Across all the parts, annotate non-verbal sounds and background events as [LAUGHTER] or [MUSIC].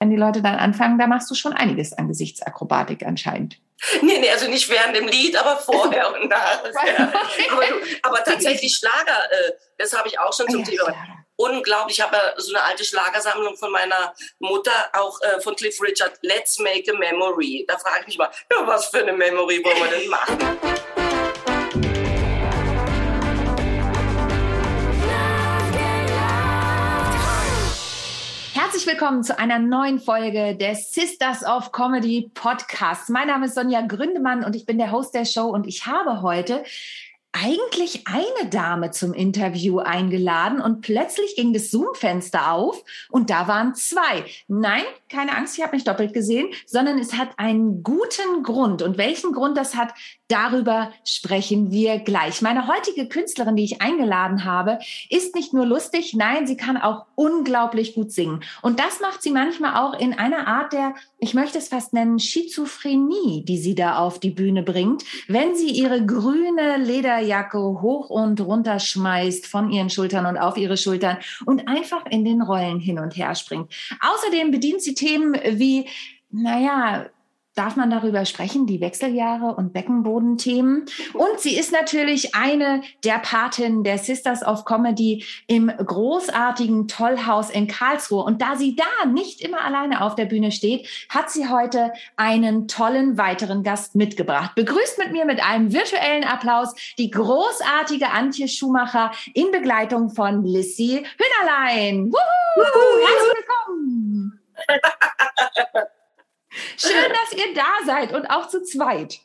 wenn die Leute dann anfangen, da machst du schon einiges an Gesichtsakrobatik anscheinend. Nee, nee, also nicht während dem Lied, aber vorher und nachher. [LAUGHS] Ja. Aber, aber, tatsächlich Schlager, äh, das habe ich auch schon zum Thema. Unglaublich, ich habe ja so eine alte Schlagersammlung von meiner Mutter, auch äh, von Cliff Richard, Let's Make a Memory. Da frage ich mich mal, ja, was für eine Memory wollen wir denn machen? Herzlich willkommen zu einer neuen Folge des Sisters of Comedy Podcasts. Mein Name ist Sonja Gründemann und ich bin der Host der Show und ich habe heute eigentlich eine Dame zum Interview eingeladen und plötzlich ging das Zoom-Fenster auf und da waren zwei. Nein, keine Angst, ich habe nicht doppelt gesehen, sondern es hat einen guten Grund. Und welchen Grund das hat, darüber sprechen wir gleich. Meine heutige Künstlerin, die ich eingeladen habe, ist nicht nur lustig, nein, sie kann auch unglaublich gut singen. Und das macht sie manchmal auch in einer Art der, ich möchte es fast nennen, Schizophrenie, die sie da auf die Bühne bringt, wenn sie ihre grüne Lederjacke hoch und runter schmeißt von ihren Schultern und auf ihre Schultern und einfach in den Rollen hin und her springt. Außerdem bedient sie Themen wie, naja, darf man darüber sprechen, die Wechseljahre und Beckenbodenthemen. Und sie ist natürlich eine der Patinnen der Sisters of Comedy im großartigen Tollhaus in Karlsruhe. Und da sie da nicht immer alleine auf der Bühne steht, hat sie heute einen tollen weiteren Gast mitgebracht. Begrüßt mit mir mit einem virtuellen Applaus die großartige Antje Schumacher in Begleitung von Lissy Hühnerlein. Wuhu! Herzlich willkommen! [LAUGHS] Schön, dass ihr da seid und auch zu zweit.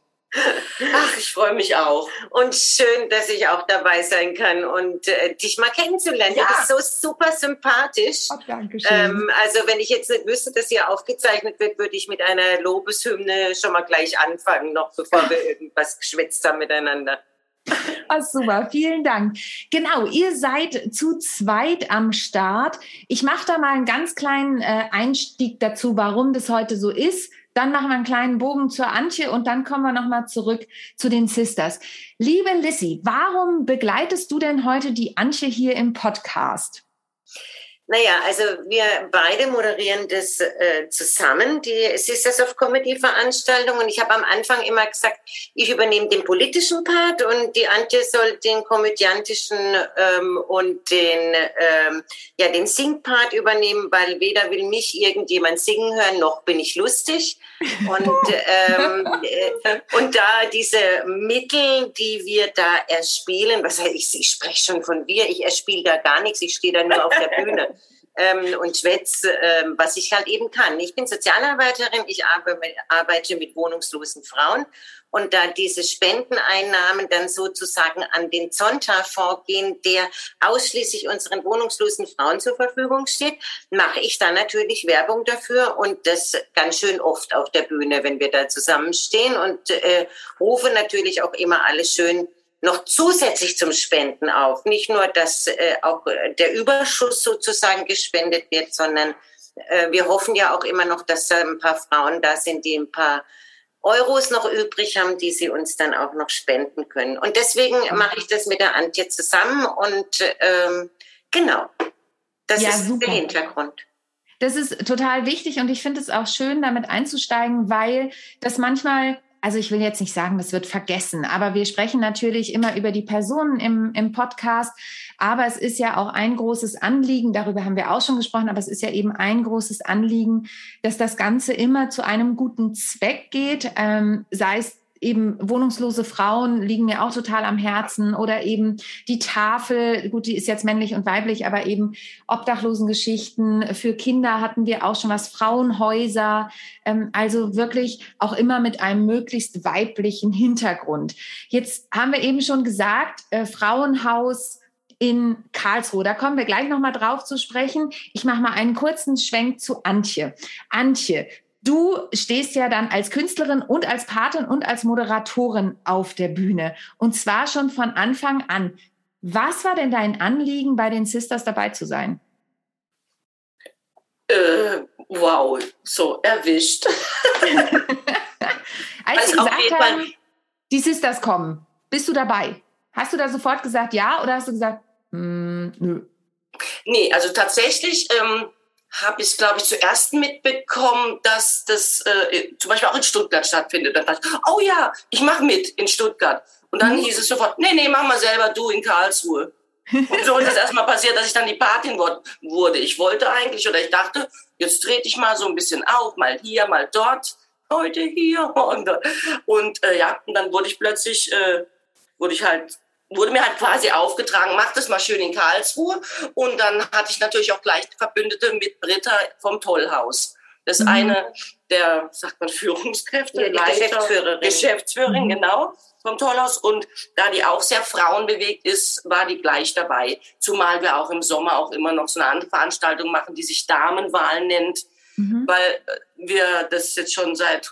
Ach, ich freue mich auch. Und schön, dass ich auch dabei sein kann und äh, dich mal kennenzulernen. Ja. Du bist so super sympathisch. Oh, danke schön. Ähm, also wenn ich jetzt nicht wüsste, dass hier aufgezeichnet wird, würde ich mit einer Lobeshymne schon mal gleich anfangen, noch bevor wir irgendwas geschwätzt haben miteinander. Oh, super, vielen Dank. Genau, ihr seid zu zweit am Start. Ich mache da mal einen ganz kleinen äh, Einstieg dazu, warum das heute so ist. Dann machen wir einen kleinen Bogen zur Antje und dann kommen wir nochmal zurück zu den Sisters. Liebe Lissy, warum begleitest du denn heute die Antje hier im Podcast? Naja, also wir beide moderieren das äh, zusammen, die Sisters of Comedy Veranstaltung. Und ich habe am Anfang immer gesagt, ich übernehme den politischen Part und die Antje soll den komödiantischen ähm, und den, ähm, ja, den Sing-Part übernehmen, weil weder will mich irgendjemand singen hören, noch bin ich lustig. Und, ähm, äh, [LAUGHS] und da diese Mittel, die wir da erspielen, was heißt ich, ich spreche schon von wir, ich erspiele da gar nichts, ich stehe da nur auf der Bühne [LAUGHS] ähm, und schwätze, ähm, was ich halt eben kann. Ich bin Sozialarbeiterin, ich arbeite mit wohnungslosen Frauen und da diese Spendeneinnahmen dann sozusagen an den Zonta-Fonds gehen, der ausschließlich unseren wohnungslosen Frauen zur Verfügung steht, mache ich dann natürlich Werbung dafür und das ganz schön oft auf der Bühne, wenn wir da zusammenstehen und äh, rufe natürlich auch immer alles schön noch zusätzlich zum Spenden auf. Nicht nur, dass äh, auch der Überschuss sozusagen gespendet wird, sondern äh, wir hoffen ja auch immer noch, dass da ein paar Frauen da sind, die ein paar Euros noch übrig haben, die sie uns dann auch noch spenden können. Und deswegen mache ich das mit der Antje zusammen und ähm, genau, das ja, ist super. der Hintergrund. Das ist total wichtig und ich finde es auch schön, damit einzusteigen, weil das manchmal also ich will jetzt nicht sagen, das wird vergessen, aber wir sprechen natürlich immer über die Personen im, im Podcast. Aber es ist ja auch ein großes Anliegen, darüber haben wir auch schon gesprochen, aber es ist ja eben ein großes Anliegen, dass das Ganze immer zu einem guten Zweck geht, ähm, sei es eben wohnungslose Frauen liegen mir auch total am Herzen oder eben die Tafel, gut, die ist jetzt männlich und weiblich, aber eben Obdachlosengeschichten. Für Kinder hatten wir auch schon was, Frauenhäuser, ähm, also wirklich auch immer mit einem möglichst weiblichen Hintergrund. Jetzt haben wir eben schon gesagt, äh, Frauenhaus, in Karlsruhe. Da kommen wir gleich nochmal drauf zu sprechen. Ich mache mal einen kurzen Schwenk zu Antje. Antje, Du stehst ja dann als Künstlerin und als Patin und als Moderatorin auf der Bühne. Und zwar schon von Anfang an. Was war denn dein Anliegen, bei den Sisters dabei zu sein? Äh, wow, so erwischt. [LAUGHS] als also sie gesagt haben, die Sisters kommen, bist du dabei? Hast du da sofort gesagt ja oder hast du gesagt, mm, nö? Nee, also tatsächlich ähm, habe ich, glaube ich, zuerst mitbekommen, dass das äh, zum Beispiel auch in Stuttgart stattfindet. Dann dachte ich, oh ja, ich mache mit in Stuttgart. Und dann mhm. hieß es sofort, nee, nee, mach mal selber du in Karlsruhe. Und so ist es erstmal passiert, dass ich dann die Patin wurde. Ich wollte eigentlich oder ich dachte, jetzt trete ich mal so ein bisschen auf, mal hier, mal dort, heute hier und, [LAUGHS] und äh, ja, und dann wurde ich plötzlich, äh, wurde ich halt wurde mir halt quasi aufgetragen, mach das mal schön in Karlsruhe. Und dann hatte ich natürlich auch gleich Verbündete mit Britta vom Tollhaus. Das mhm. eine der, sagt man, Führungskräfte, ja, Leiter, Geschäftsführerin. Geschäftsführerin, mhm. genau, vom Tollhaus. Und da die auch sehr frauenbewegt ist, war die gleich dabei. Zumal wir auch im Sommer auch immer noch so eine andere Veranstaltung machen, die sich Damenwahl nennt, mhm. weil äh, wir das jetzt schon seit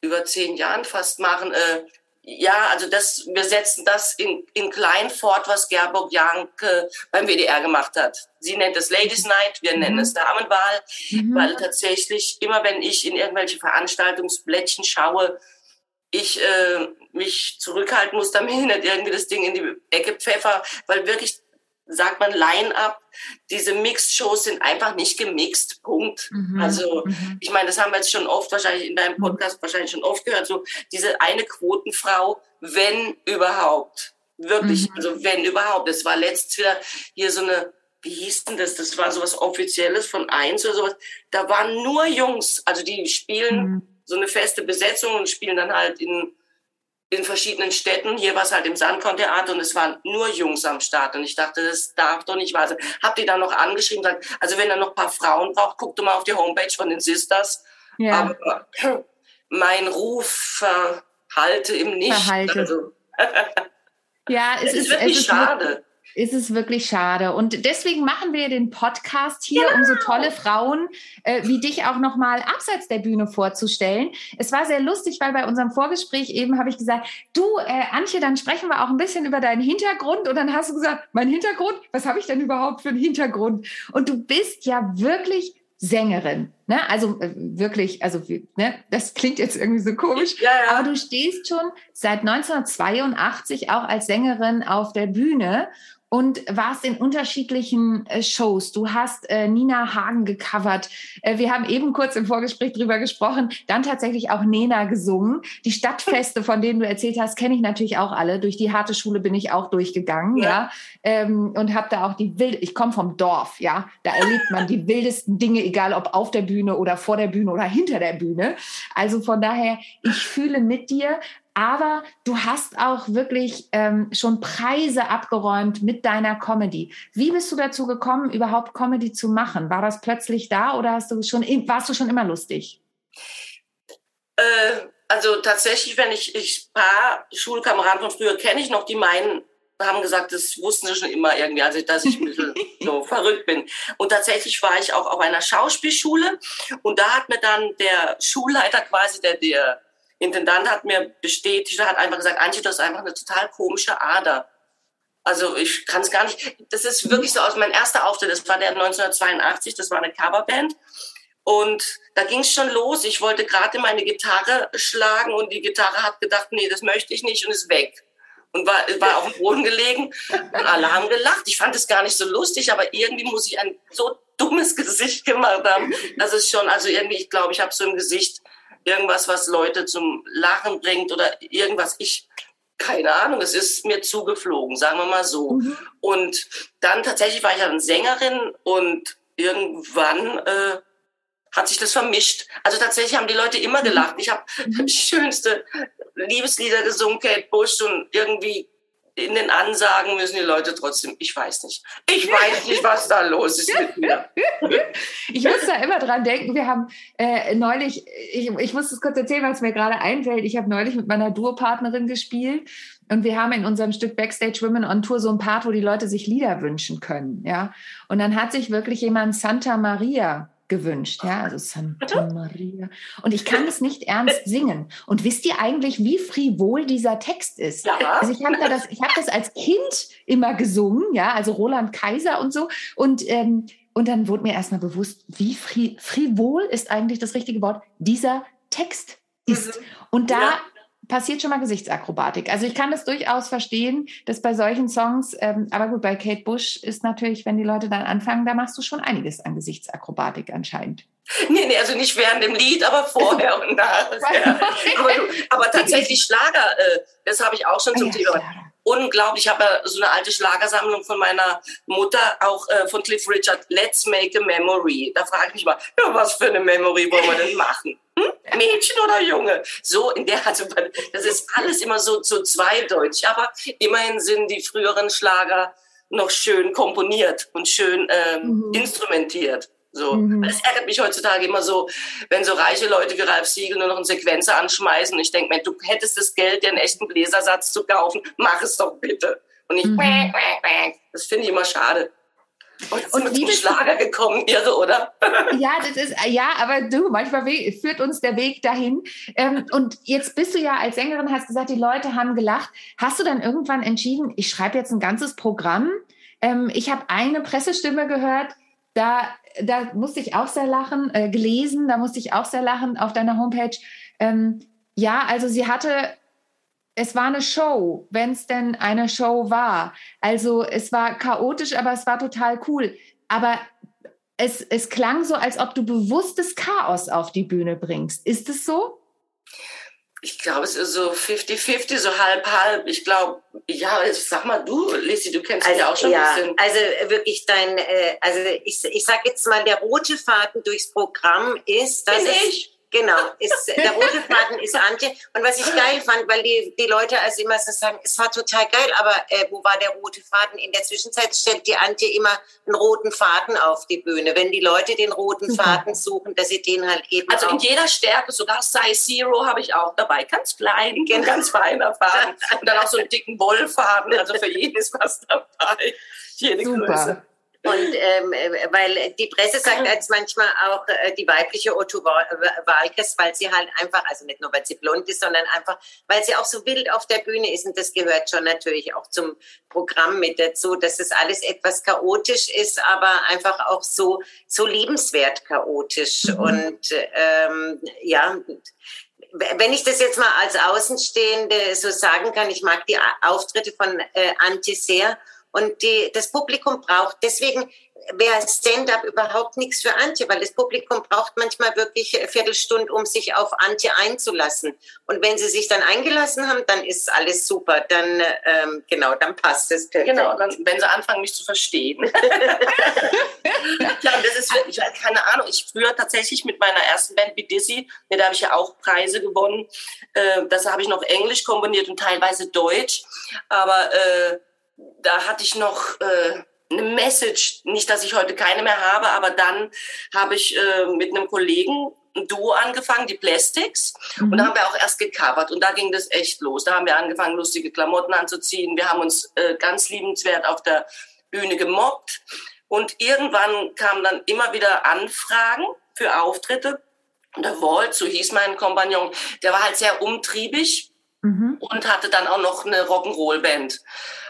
über zehn Jahren fast machen. Äh, ja, also das, wir setzen das in, in klein fort, was Gerburg Janke beim WDR gemacht hat. Sie nennt es Ladies Night, wir mhm. nennen es Damenwahl, mhm. weil tatsächlich immer, wenn ich in irgendwelche Veranstaltungsblättchen schaue, ich äh, mich zurückhalten muss, [LAUGHS] damit ich nicht irgendwie das Ding in die Ecke pfeffer, weil wirklich sagt man Line-up, diese Mixed-Shows sind einfach nicht gemixt, Punkt. Mhm. Also mhm. ich meine, das haben wir jetzt schon oft, wahrscheinlich in deinem mhm. Podcast wahrscheinlich schon oft gehört, so diese eine Quotenfrau, wenn überhaupt. Wirklich, mhm. also wenn überhaupt. Es war letztes wieder hier so eine, wie hieß denn das? Das war sowas Offizielles von eins oder sowas. Da waren nur Jungs, also die spielen mhm. so eine feste Besetzung und spielen dann halt in in verschiedenen Städten. Hier war es halt im Sandkorn-Theater und es waren nur Jungs am Start. Und ich dachte, das darf doch nicht wahr sein. Hab die dann noch angeschrieben gesagt, also wenn er noch ein paar Frauen braucht, guck doch mal auf die Homepage von den Sisters. Ja. Aber mein Ruf verhalte im Nicht. Verhalte. Also, [LAUGHS] ja, es, es ist wirklich es ist schade ist es wirklich schade. Und deswegen machen wir den Podcast hier, genau. um so tolle Frauen äh, wie dich auch nochmal abseits der Bühne vorzustellen. Es war sehr lustig, weil bei unserem Vorgespräch eben habe ich gesagt, du, äh, Antje, dann sprechen wir auch ein bisschen über deinen Hintergrund. Und dann hast du gesagt, mein Hintergrund? Was habe ich denn überhaupt für einen Hintergrund? Und du bist ja wirklich Sängerin. Ne? Also äh, wirklich, also ne? das klingt jetzt irgendwie so komisch, ja, ja. aber du stehst schon seit 1982 auch als Sängerin auf der Bühne und warst in unterschiedlichen äh, Shows. Du hast äh, Nina Hagen gecovert. Äh, wir haben eben kurz im Vorgespräch drüber gesprochen. Dann tatsächlich auch Nena gesungen. Die Stadtfeste, von denen du erzählt hast, kenne ich natürlich auch alle. Durch die harte Schule bin ich auch durchgegangen, ja, ja? Ähm, und habe da auch die wild. Ich komme vom Dorf, ja. Da erlebt man die wildesten Dinge, egal ob auf der Bühne oder vor der Bühne oder hinter der Bühne. Also von daher, ich fühle mit dir aber du hast auch wirklich ähm, schon Preise abgeräumt mit deiner Comedy. Wie bist du dazu gekommen, überhaupt Comedy zu machen? War das plötzlich da oder hast du schon, warst du schon immer lustig? Äh, also tatsächlich, wenn ich, ich paar Schulkameraden von früher kenne ich noch, die meinen, haben gesagt, das wussten sie schon immer irgendwie, also dass ich ein bisschen [LAUGHS] so verrückt bin. Und tatsächlich war ich auch auf einer Schauspielschule und da hat mir dann der Schulleiter quasi, der, der Intendant hat mir bestätigt, hat einfach gesagt, Antje, das ist einfach eine total komische Ader. Also ich kann es gar nicht. Das ist wirklich so aus meinem erster Auftritt. Das war der 1982. Das war eine Coverband. Und da ging es schon los. Ich wollte gerade meine Gitarre schlagen und die Gitarre hat gedacht, nee, das möchte ich nicht und ist weg. Und war, war auf dem Boden gelegen und alle haben gelacht. Ich fand es gar nicht so lustig, aber irgendwie muss ich ein so dummes [LAUGHS] Gesicht gemacht haben. Das ist schon, also irgendwie, ich glaube, ich habe so ein Gesicht, irgendwas, was Leute zum Lachen bringt oder irgendwas. Ich, keine Ahnung, es ist mir zugeflogen, sagen wir mal so. Mhm. Und dann tatsächlich war ich dann Sängerin und irgendwann äh, hat sich das vermischt. Also tatsächlich haben die Leute immer gelacht. Ich habe mhm. [LAUGHS] schönste Liebeslieder gesungen, Kate Bush und irgendwie in den Ansagen müssen die Leute trotzdem, ich weiß nicht. Ich [LAUGHS] weiß nicht, was da los ist mit mir. [LAUGHS] ich muss da immer dran denken, wir haben äh, neulich, ich, ich muss das kurz erzählen, was mir gerade einfällt. Ich habe neulich mit meiner Duopartnerin gespielt und wir haben in unserem Stück Backstage Women on Tour so ein Part, wo die Leute sich Lieder wünschen können. Ja? Und dann hat sich wirklich jemand Santa Maria gewünscht, ja, also Santa Maria. Und ich kann es nicht ernst singen. Und wisst ihr eigentlich, wie frivol dieser Text ist? Ja. Also ich habe da das, ich habe das als Kind immer gesungen, ja, also Roland Kaiser und so. Und ähm, und dann wurde mir erstmal bewusst, wie fri frivol ist eigentlich das richtige Wort dieser Text ist. Mhm. Und da ja passiert schon mal Gesichtsakrobatik. Also ich kann das durchaus verstehen, dass bei solchen Songs, ähm, aber gut, bei Kate Bush ist natürlich, wenn die Leute dann anfangen, da machst du schon einiges an Gesichtsakrobatik anscheinend. Nee, nee, also nicht während dem Lied, aber vorher und nachher. [LAUGHS] aber, aber tatsächlich Schlager, äh, das habe ich auch schon zum ja, Thema. Schlager unglaublich. Ich habe ja so eine alte Schlagersammlung von meiner Mutter, auch äh, von Cliff Richard, Let's Make a Memory. Da frage ich mich mal, ja, was für eine Memory wollen wir denn machen? Hm? Mädchen oder Junge? So in der, also das ist alles immer so, so zweideutig. Aber immerhin sind die früheren Schlager noch schön komponiert und schön ähm, mhm. instrumentiert. So. Mhm. Es ärgert mich heutzutage immer so, wenn so reiche Leute wie Ralf Siegel nur noch einen Sequenzer anschmeißen. Und ich denke mir, du hättest das Geld, dir einen echten Bläsersatz zu kaufen, mach es doch bitte. Und ich, mhm. das finde ich immer schade. Und, und sind zum Schlager gekommen, irre, oder? [LAUGHS] Ja, das ist, ja, aber du, manchmal führt uns der Weg dahin. Ähm, und jetzt bist du ja als Sängerin, hast gesagt, die Leute haben gelacht. Hast du dann irgendwann entschieden, ich schreibe jetzt ein ganzes Programm? Ähm, ich habe eine Pressestimme gehört, da, da musste ich auch sehr lachen, äh, gelesen, da musste ich auch sehr lachen auf deiner Homepage. Ähm, ja, also sie hatte, es war eine Show, wenn es denn eine Show war. Also es war chaotisch, aber es war total cool. Aber es, es klang so, als ob du bewusstes Chaos auf die Bühne bringst. Ist es so? Ich glaube, es ist so 50-50, so halb-halb. Ich glaube, ja, sag mal du, Lissy, du kennst also, ja auch schon ja, ein bisschen. Also wirklich dein, äh, also ich, ich sag jetzt mal, der rote Faden durchs Programm ist, dass Bin es, ich. Genau, ist, der rote Faden ist Antje. Und was ich geil fand, weil die, die Leute also immer so sagen, es war total geil, aber äh, wo war der rote Faden? In der Zwischenzeit stellt die Antje immer einen roten Faden auf die Bühne. Wenn die Leute den roten Faden suchen, dass sie den halt eben. Also in jeder Stärke, sogar Size Zero habe ich auch dabei. Ganz klein, [LAUGHS] genau. ganz feiner Faden. Und dann auch so einen dicken Wollfaden. Also für jeden ist was dabei. Jede Super. Größe. Und ähm, äh, weil die Presse sagt jetzt manchmal auch äh, die weibliche Otto Walkes, weil sie halt einfach, also nicht nur weil sie blond ist, sondern einfach, weil sie auch so wild auf der Bühne ist. Und das gehört schon natürlich auch zum Programm mit dazu, dass das alles etwas chaotisch ist, aber einfach auch so, so liebenswert chaotisch. Mhm. Und ähm, ja, wenn ich das jetzt mal als Außenstehende so sagen kann, ich mag die Auftritte von äh, Antje sehr und die, das Publikum braucht, deswegen wäre Stand-up überhaupt nichts für Antje, weil das Publikum braucht manchmal wirklich eine Viertelstunde, um sich auf Antje einzulassen. Und wenn sie sich dann eingelassen haben, dann ist alles super. Dann, ähm, genau, dann passt es perfekt. Genau, dann, wenn sie anfangen, mich zu verstehen. [LAUGHS] ja, das ist, ich weiß keine Ahnung, ich früher tatsächlich mit meiner ersten Band wie Dizzy, da habe ich ja auch Preise gewonnen. Äh, das habe ich noch Englisch komponiert und teilweise Deutsch. Aber äh, da hatte ich noch äh, eine Message, nicht, dass ich heute keine mehr habe, aber dann habe ich äh, mit einem Kollegen ein Duo angefangen, die Plastics, mhm. und da haben wir auch erst gecovert und da ging das echt los. Da haben wir angefangen, lustige Klamotten anzuziehen. Wir haben uns äh, ganz liebenswert auf der Bühne gemobbt und irgendwann kamen dann immer wieder Anfragen für Auftritte. Und der Walt, so hieß mein Kompagnon, der war halt sehr umtriebig Mhm. und hatte dann auch noch eine Rock'n'Roll-Band.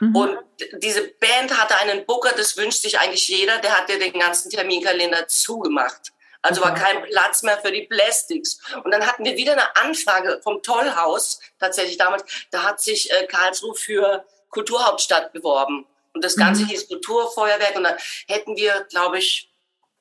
Mhm. Und diese Band hatte einen Booker, das wünscht sich eigentlich jeder, der hat ja den ganzen Terminkalender zugemacht. Also war kein Platz mehr für die Plastics. Und dann hatten wir wieder eine Anfrage vom Tollhaus, tatsächlich damals, da hat sich äh, Karlsruhe für Kulturhauptstadt beworben. Und das Ganze mhm. hieß Kulturfeuerwerk. Und da hätten wir, glaube ich,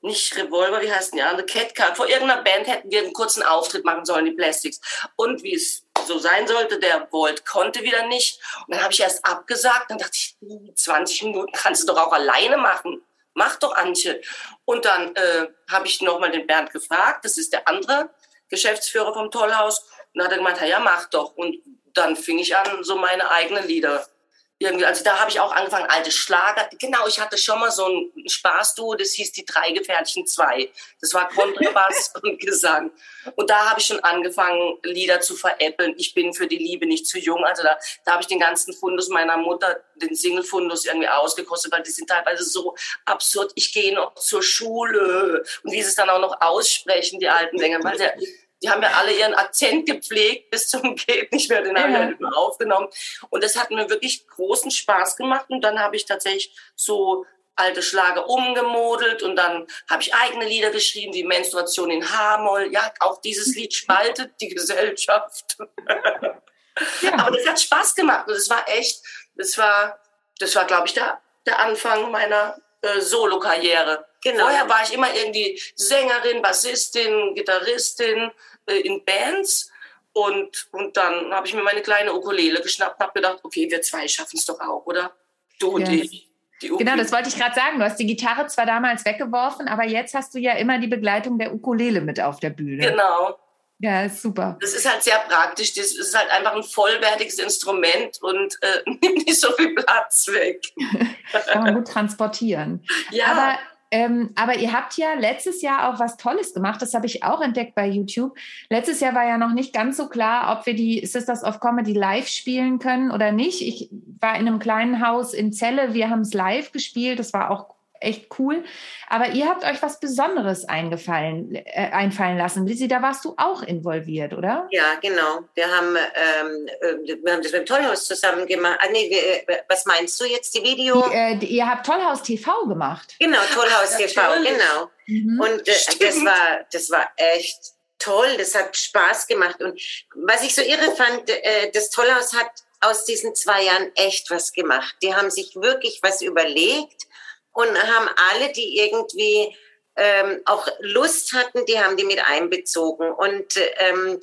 nicht Revolver, wie heißt denn ja, eine Catcard. Vor irgendeiner Band hätten wir einen kurzen Auftritt machen sollen, die Plastics. Und wie es so sein sollte, der Volt konnte wieder nicht. Und dann habe ich erst abgesagt. Dann dachte ich, 20 Minuten kannst du doch auch alleine machen. Mach doch, Antje. Und dann äh, habe ich nochmal den Bernd gefragt. Das ist der andere Geschäftsführer vom Tollhaus. Und dann hat er gemeint, ja, mach doch. Und dann fing ich an, so meine eigenen Lieder irgendwie, also da habe ich auch angefangen, alte Schlager. Genau, ich hatte schon mal so ein Spaßduo, das hieß die drei gefährlichen zwei. Das war Kontrabass [LAUGHS] und Gesang. Und da habe ich schon angefangen, Lieder zu veräppeln. Ich bin für die Liebe nicht zu jung. Also da, da habe ich den ganzen Fundus meiner Mutter, den Single-Fundus irgendwie ausgekostet, weil die sind teilweise so absurd. Ich gehe noch zur Schule. Und wie sie es dann auch noch aussprechen, die alten Sänger, weil sie die haben ja alle ihren Akzent gepflegt bis zum [LAUGHS] Geht nicht mehr, den haben wir ja. aufgenommen. Und das hat mir wirklich großen Spaß gemacht. Und dann habe ich tatsächlich so alte Schlager umgemodelt und dann habe ich eigene Lieder geschrieben, wie Menstruation in H-Moll. Ja, auch dieses Lied spaltet die Gesellschaft. [LAUGHS] Ja. Aber das hat Spaß gemacht und es war echt, das war, das war, glaube ich, der, der Anfang meiner äh, Solo-Karriere. Genau. Vorher war ich immer irgendwie Sängerin, Bassistin, Gitarristin äh, in Bands. Und, und dann habe ich mir meine kleine Ukulele geschnappt und habe gedacht, okay, wir zwei schaffen es doch auch, oder? Du und ja. ich. Genau, das wollte ich gerade sagen. Du hast die Gitarre zwar damals weggeworfen, aber jetzt hast du ja immer die Begleitung der Ukulele mit auf der Bühne. Genau. Ja, ist super. Das ist halt sehr praktisch. Das ist halt einfach ein vollwertiges Instrument und äh, [LAUGHS] nimmt nicht so viel Platz weg. [LAUGHS] Kann man gut transportieren. Ja. Aber ähm, aber ihr habt ja letztes Jahr auch was Tolles gemacht. Das habe ich auch entdeckt bei YouTube. Letztes Jahr war ja noch nicht ganz so klar, ob wir die Sisters of Comedy live spielen können oder nicht. Ich war in einem kleinen Haus in Celle. Wir haben es live gespielt. Das war auch echt cool. Aber ihr habt euch was Besonderes eingefallen, äh, einfallen lassen. Lizzie, da warst du auch involviert, oder? Ja, genau. Wir haben, ähm, äh, wir haben das mit dem Tollhaus zusammen gemacht. Ah, nee, wir, äh, was meinst du jetzt, die Video? Die, äh, die, ihr habt Tollhaus TV gemacht. Genau, Tollhaus TV, genau. Mhm. Und äh, das, war, das war echt toll. Das hat Spaß gemacht. Und was ich so irre fand, äh, das Tollhaus hat aus diesen zwei Jahren echt was gemacht. Die haben sich wirklich was überlegt und haben alle, die irgendwie ähm, auch Lust hatten, die haben die mit einbezogen. Und ähm,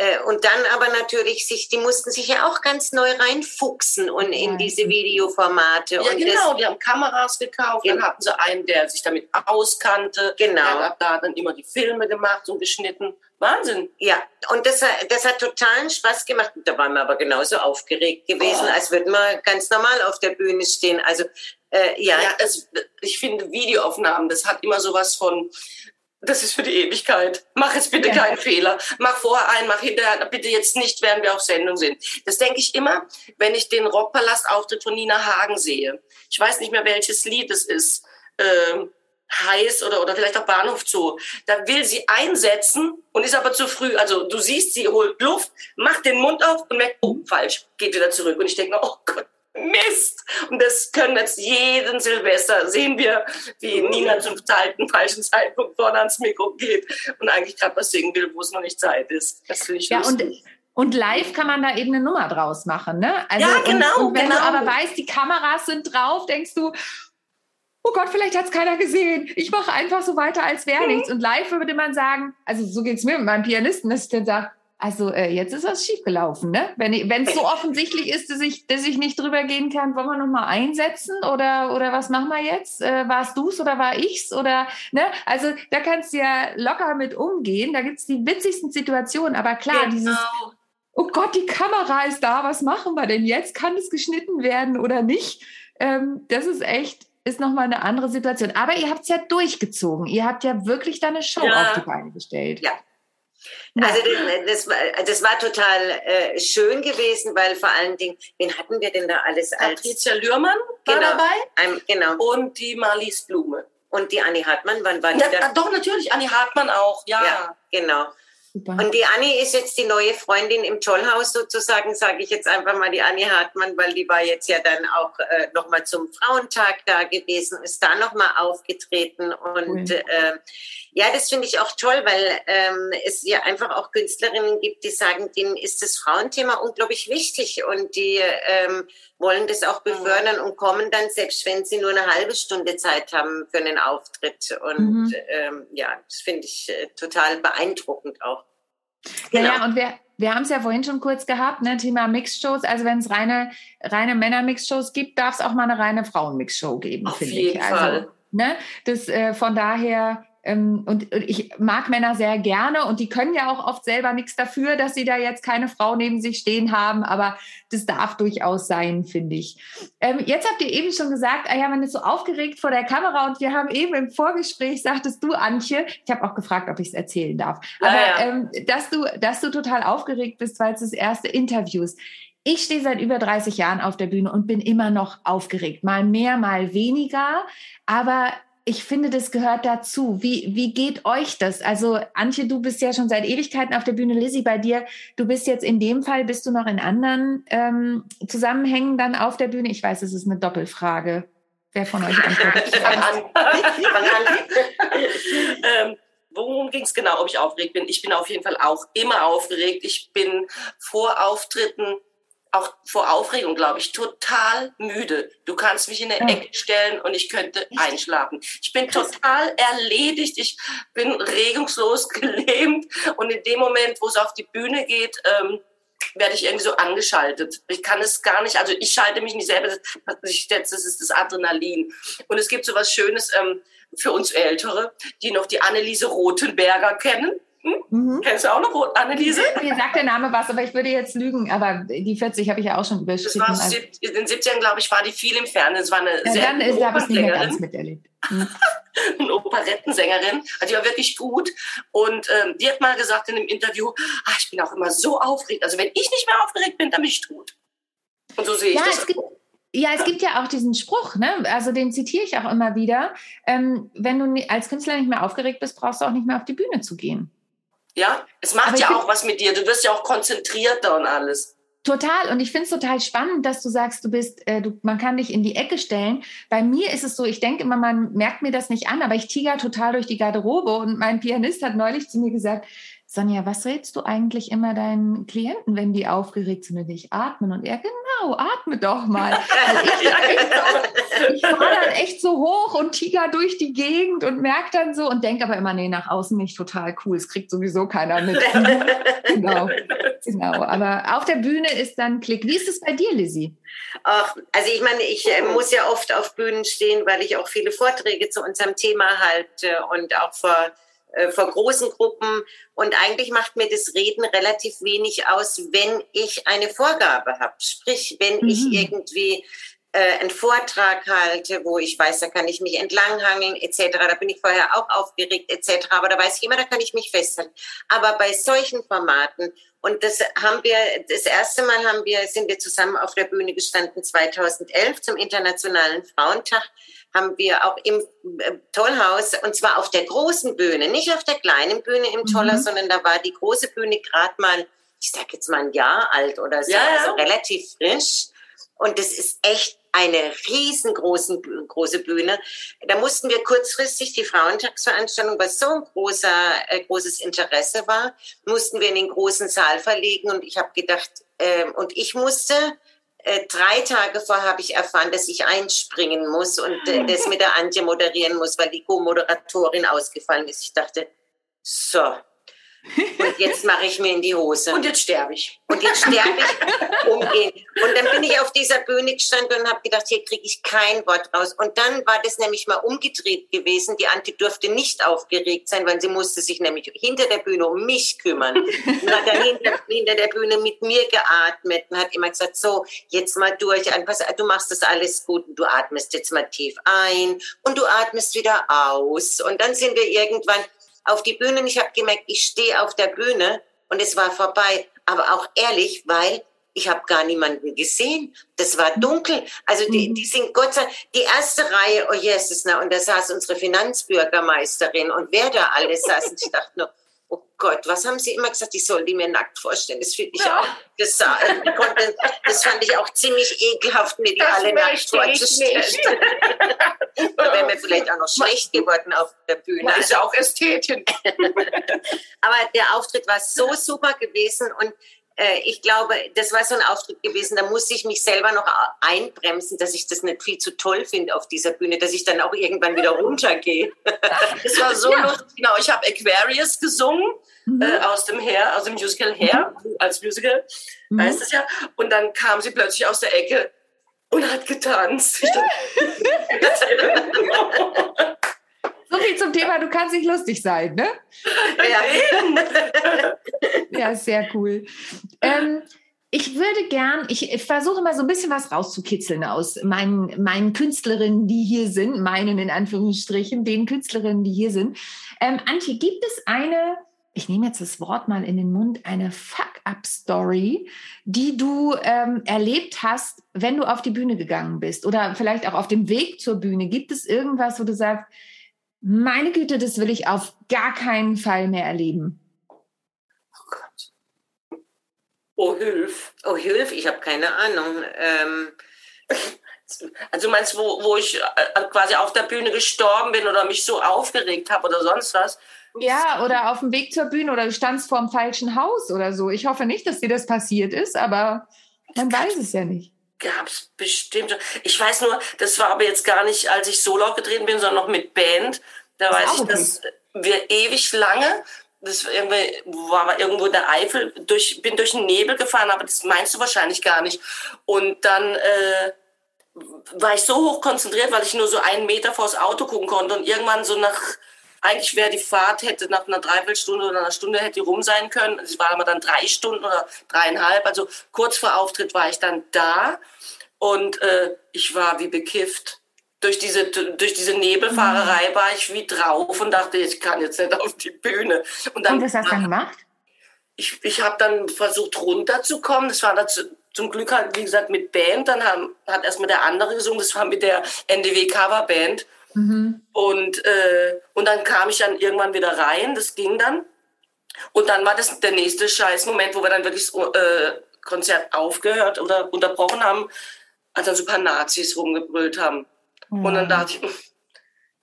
äh, und dann aber natürlich sich, die mussten sich ja auch ganz neu reinfuchsen und in diese Videoformate. Ja, und genau, die haben Kameras gekauft, ja. dann hatten sie einen, der sich damit auskannte. Genau. Der hat da dann immer die Filme gemacht und geschnitten. Wahnsinn. Ja, und das, das hat totalen Spaß gemacht. Da waren wir aber genauso aufgeregt gewesen, oh. als würden wir ganz normal auf der Bühne stehen. Also äh, ja, ja es, ich finde Videoaufnahmen, das hat immer sowas von, das ist für die Ewigkeit. Mach jetzt bitte ja. keinen Fehler. Mach vorher ein, mach hinterher, bitte jetzt nicht, während wir auf Sendung sind. Das denke ich immer, wenn ich den Rockpalast-Auftritt von Nina Hagen sehe. Ich weiß nicht mehr, welches Lied es ist. Ähm, heiß oder, oder vielleicht auch Bahnhof Zoo. Da will sie einsetzen und ist aber zu früh. Also du siehst, sie holt Luft, macht den Mund auf und merkt, oh, falsch, geht wieder zurück. Und ich denke, oh Gott, Mist! Und das können wir jetzt jeden Silvester sehen wir, wie Nina zum alten falschen Zeitpunkt vorne ans Mikro geht und eigentlich gerade was singen will, wo es noch nicht Zeit ist. Das finde ich ja, lustig. Und, und live kann man da eben eine Nummer draus machen, ne? Also, ja, genau. Und, und wenn genau. du aber weißt, die Kameras sind drauf, denkst du, oh Gott, vielleicht hat es keiner gesehen. Ich mache einfach so weiter, als wäre mhm. nichts. Und live würde man sagen, also so geht es mir mit meinem Pianisten, dass ich dann sage, also äh, jetzt ist was schiefgelaufen, ne? Wenn es so offensichtlich ist, dass ich, dass ich nicht drüber gehen kann, wollen wir nochmal einsetzen oder, oder was machen wir jetzt? Äh, warst du's oder war ich's? Oder, ne? Also da kannst du ja locker mit umgehen. Da gibt's die witzigsten Situationen, aber klar, genau. dieses Oh Gott, die Kamera ist da, was machen wir denn jetzt? Kann es geschnitten werden oder nicht? Ähm, das ist echt, ist nochmal eine andere Situation. Aber ihr habt es ja durchgezogen. Ihr habt ja wirklich da eine Show ja. auf die Beine gestellt. Ja, also das, das, das war total äh, schön gewesen, weil vor allen Dingen, wen hatten wir denn da alles als? Patricia Lührmann war genau, dabei. Ein, genau. Und die Marlies Blume. Und die Annie Hartmann, wann war die ja, da? Doch, natürlich, Annie Hartmann auch, ja. ja genau. Super. Und die Anni ist jetzt die neue Freundin im Tollhaus sozusagen, sage ich jetzt einfach mal die Anni Hartmann, weil die war jetzt ja dann auch äh, nochmal zum Frauentag da gewesen, ist da nochmal aufgetreten. Und cool. äh, ja, das finde ich auch toll, weil ähm, es ja einfach auch Künstlerinnen gibt, die sagen, denen ist das Frauenthema unglaublich wichtig und die ähm, wollen das auch befördern und kommen dann, selbst wenn sie nur eine halbe Stunde Zeit haben für einen Auftritt. Und mhm. ähm, ja, das finde ich äh, total beeindruckend auch. Genau. Ja, und wir, wir haben es ja vorhin schon kurz gehabt, ne, Thema Mixshows. Also wenn es reine, reine Männer-Mixshows gibt, darf es auch mal eine reine Frauen-Mixshow geben, finde ich. Also, Fall. Ne, das, äh, von daher ähm, und, ich mag Männer sehr gerne und die können ja auch oft selber nichts dafür, dass sie da jetzt keine Frau neben sich stehen haben, aber das darf durchaus sein, finde ich. Ähm, jetzt habt ihr eben schon gesagt, ah ja, man ist so aufgeregt vor der Kamera und wir haben eben im Vorgespräch, sagtest du, Antje, ich habe auch gefragt, ob ich es erzählen darf, aber ja, ja. Ähm, dass, du, dass du total aufgeregt bist, weil es das erste Interview ist. Ich stehe seit über 30 Jahren auf der Bühne und bin immer noch aufgeregt. Mal mehr, mal weniger. Aber ich finde, das gehört dazu. Wie, wie geht euch das? Also, Antje, du bist ja schon seit Ewigkeiten auf der Bühne. Lizzie, bei dir, du bist jetzt in dem Fall, bist du noch in anderen ähm, Zusammenhängen dann auf der Bühne? Ich weiß, es ist eine Doppelfrage. Wer von euch antwortet? [LAUGHS] ähm, worum ging es genau, ob ich aufgeregt bin? Ich bin auf jeden Fall auch immer aufgeregt. Ich bin vor Auftritten, auch vor Aufregung, glaube ich, total müde. Du kannst mich in eine Ecke stellen und ich könnte einschlafen. Ich bin total erledigt. Ich bin regungslos [LAUGHS] gelähmt. Und in dem Moment, wo es auf die Bühne geht, ähm, werde ich irgendwie so angeschaltet. Ich kann es gar nicht, also ich schalte mich nicht selber, das ist das Adrenalin. Und es gibt so was Schönes ähm, für uns Ältere, die noch die Anneliese Rothenberger kennen. Hm? Mhm. Kennst du auch noch Anneliese? Mir sagt der Name was, aber ich würde jetzt lügen. Aber die 40 habe ich ja auch schon überschritten. Das war in den 70ern, glaube ich, war die viel im Fernsehen. Es war eine ja, sehr dann ist, habe ich nicht mehr ganz miterlebt. [LAUGHS] Mhm. eine Operettensängerin, also die war wirklich gut. Und ähm, die hat mal gesagt in einem Interview, ach, ich bin auch immer so aufgeregt. Also wenn ich nicht mehr aufgeregt bin, dann bin ich tot. Und so sehe ich ja, das. Es ja, es gibt ja auch diesen Spruch, ne? also den zitiere ich auch immer wieder. Ähm, wenn du als Künstler nicht mehr aufgeregt bist, brauchst du auch nicht mehr auf die Bühne zu gehen. Ja, es macht ja auch was mit dir. Du wirst ja auch konzentrierter und alles. Total. Und ich finde es total spannend, dass du sagst, du bist, äh, du, man kann dich in die Ecke stellen. Bei mir ist es so, ich denke immer, man merkt mir das nicht an, aber ich tiger total durch die Garderobe und mein Pianist hat neulich zu mir gesagt, Sonja, was rätst du eigentlich immer deinen Klienten, wenn die aufgeregt sind und dich atmen? Und er, genau, atme doch mal. Also ich, ich fahre dann echt so hoch und tiger durch die Gegend und merke dann so und denke aber immer, nee, nach außen nicht total cool. Es kriegt sowieso keiner mit. [LAUGHS] genau, genau. Aber auf der Bühne ist dann Klick. Wie ist es bei dir, Lizzie? Ach, also ich meine, ich äh, muss ja oft auf Bühnen stehen, weil ich auch viele Vorträge zu unserem Thema halte und auch vor vor großen Gruppen. Und eigentlich macht mir das Reden relativ wenig aus, wenn ich eine Vorgabe habe. Sprich, wenn mhm. ich irgendwie äh, einen Vortrag halte, wo ich weiß, da kann ich mich entlanghangeln etc. Da bin ich vorher auch aufgeregt etc. Aber da weiß ich immer, da kann ich mich festhalten. Aber bei solchen Formaten und das haben wir, das erste Mal haben wir, sind wir zusammen auf der Bühne gestanden 2011 zum Internationalen Frauentag haben wir auch im äh, Tollhaus, und zwar auf der großen Bühne, nicht auf der kleinen Bühne im Tollhaus, mhm. sondern da war die große Bühne gerade mal, ich sag jetzt mal ein Jahr alt oder so, ja, ja. also relativ frisch. Und das ist echt eine riesengroße große Bühne. Da mussten wir kurzfristig die Frauentagsveranstaltung, was so ein großer, äh, großes Interesse war, mussten wir in den großen Saal verlegen. Und ich habe gedacht, äh, und ich musste äh, drei Tage vorher habe ich erfahren, dass ich einspringen muss und äh, das mit der Antje moderieren muss, weil die Co-Moderatorin ausgefallen ist. Ich dachte, so, und jetzt mache ich mir in die Hose. Und jetzt sterbe ich. Und jetzt sterbe ich [LAUGHS] umgehen. Und dann bin ich auf dieser Bühne gestanden und habe gedacht, hier kriege ich kein Wort raus. Und dann war das nämlich mal umgedreht gewesen. Die Anti durfte nicht aufgeregt sein, weil sie musste sich nämlich hinter der Bühne um mich kümmern. Und hat dann hinter, hinter der Bühne mit mir geatmet und hat immer gesagt, so, jetzt mal durch. Du machst das alles gut und du atmest jetzt mal tief ein und du atmest wieder aus. Und dann sind wir irgendwann auf die Bühne und ich habe gemerkt, ich stehe auf der Bühne und es war vorbei. Aber auch ehrlich, weil ich habe gar niemanden gesehen. Das war dunkel. Also die, mhm. die sind Gott sei Dank, die erste Reihe, oh Jesus, na, und da saß unsere Finanzbürgermeisterin und wer da alles saß. Und ich dachte nur, Gott, was haben Sie immer gesagt? Ich soll die mir nackt vorstellen. Das finde ich ja. auch, das, konnte, das fand ich auch ziemlich ekelhaft, mir die das alle nackt vorzustellen. [LAUGHS] da wäre mir vielleicht auch noch schlecht geworden auf der Bühne. Das ist ja auch Ästhetin. [LAUGHS] Aber der Auftritt war so super gewesen und ich glaube, das war so ein Auftritt gewesen, da musste ich mich selber noch einbremsen, dass ich das nicht viel zu toll finde auf dieser Bühne, dass ich dann auch irgendwann wieder runtergehe. [LAUGHS] Es war so ja. lustig. Genau, ich habe Aquarius gesungen mhm. äh, aus dem Hair, aus dem Musical Hair, mhm. als Musical mhm. heißt es ja. Und dann kam sie plötzlich aus der Ecke und hat getanzt. [LAUGHS] [LAUGHS] Viel zum Thema, du kannst nicht lustig sein, ne? [LAUGHS] Ja, [LAUGHS] ja sehr cool. Ähm, ich würde gern, ich versuche mal so ein bisschen was rauszukitzeln aus meinen, meinen Künstlerinnen, die hier sind, meinen in Anführungsstrichen, den Künstlerinnen, die hier sind. Ähm, Antje, gibt es eine, ich nehme jetzt das Wort mal in den Mund, eine Fuck-up-Story, die du ähm, erlebt hast, wenn du auf die Bühne gegangen bist oder vielleicht auch auf dem Weg zur Bühne? Gibt es irgendwas, wo du sagst, meine Güte, das will ich auf gar keinen Fall mehr erleben. Oh Gott. Oh, Hilf. Oh, Hilf, ich habe keine Ahnung. Ähm. Also du meinst, wo, wo ich äh, quasi auf der Bühne gestorben bin oder mich so aufgeregt habe oder sonst was? Ja, oder auf dem Weg zur Bühne oder du standst vor dem falschen Haus oder so. Ich hoffe nicht, dass dir das passiert ist, aber man weiß es ja nicht. Gab's bestimmt. Ich weiß nur, das war aber jetzt gar nicht, als ich solo aufgetreten bin, sondern noch mit Band. Da weiß ich, dass wir ewig lange das irgendwie, war irgendwo in der Eifel, durch, bin durch den Nebel gefahren, aber das meinst du wahrscheinlich gar nicht. Und dann äh, war ich so hoch konzentriert, weil ich nur so einen Meter vors Auto gucken konnte und irgendwann so nach, eigentlich wäre die Fahrt, hätte nach einer Dreiviertelstunde oder einer Stunde hätte die rum sein können. Es war aber dann drei Stunden oder dreieinhalb, also kurz vor Auftritt war ich dann da und äh, ich war wie bekifft durch diese, durch diese Nebelfahrerei mhm. war ich wie drauf und dachte, ich kann jetzt nicht auf die Bühne. Und, dann, und was hast du dann gemacht? Ich, ich habe dann versucht runterzukommen. Das war dazu, zum Glück halt, wie gesagt, mit Band. Dann haben, hat erstmal der andere gesungen. Das war mit der NDW Coverband. Mhm. Und, äh, und dann kam ich dann irgendwann wieder rein. Das ging dann. Und dann war das der nächste Scheißmoment, wo wir dann wirklich das äh, Konzert aufgehört oder unterbrochen haben, als dann so ein paar Nazis rumgebrüllt haben. Mhm. Und dann dachte ich, [LAUGHS]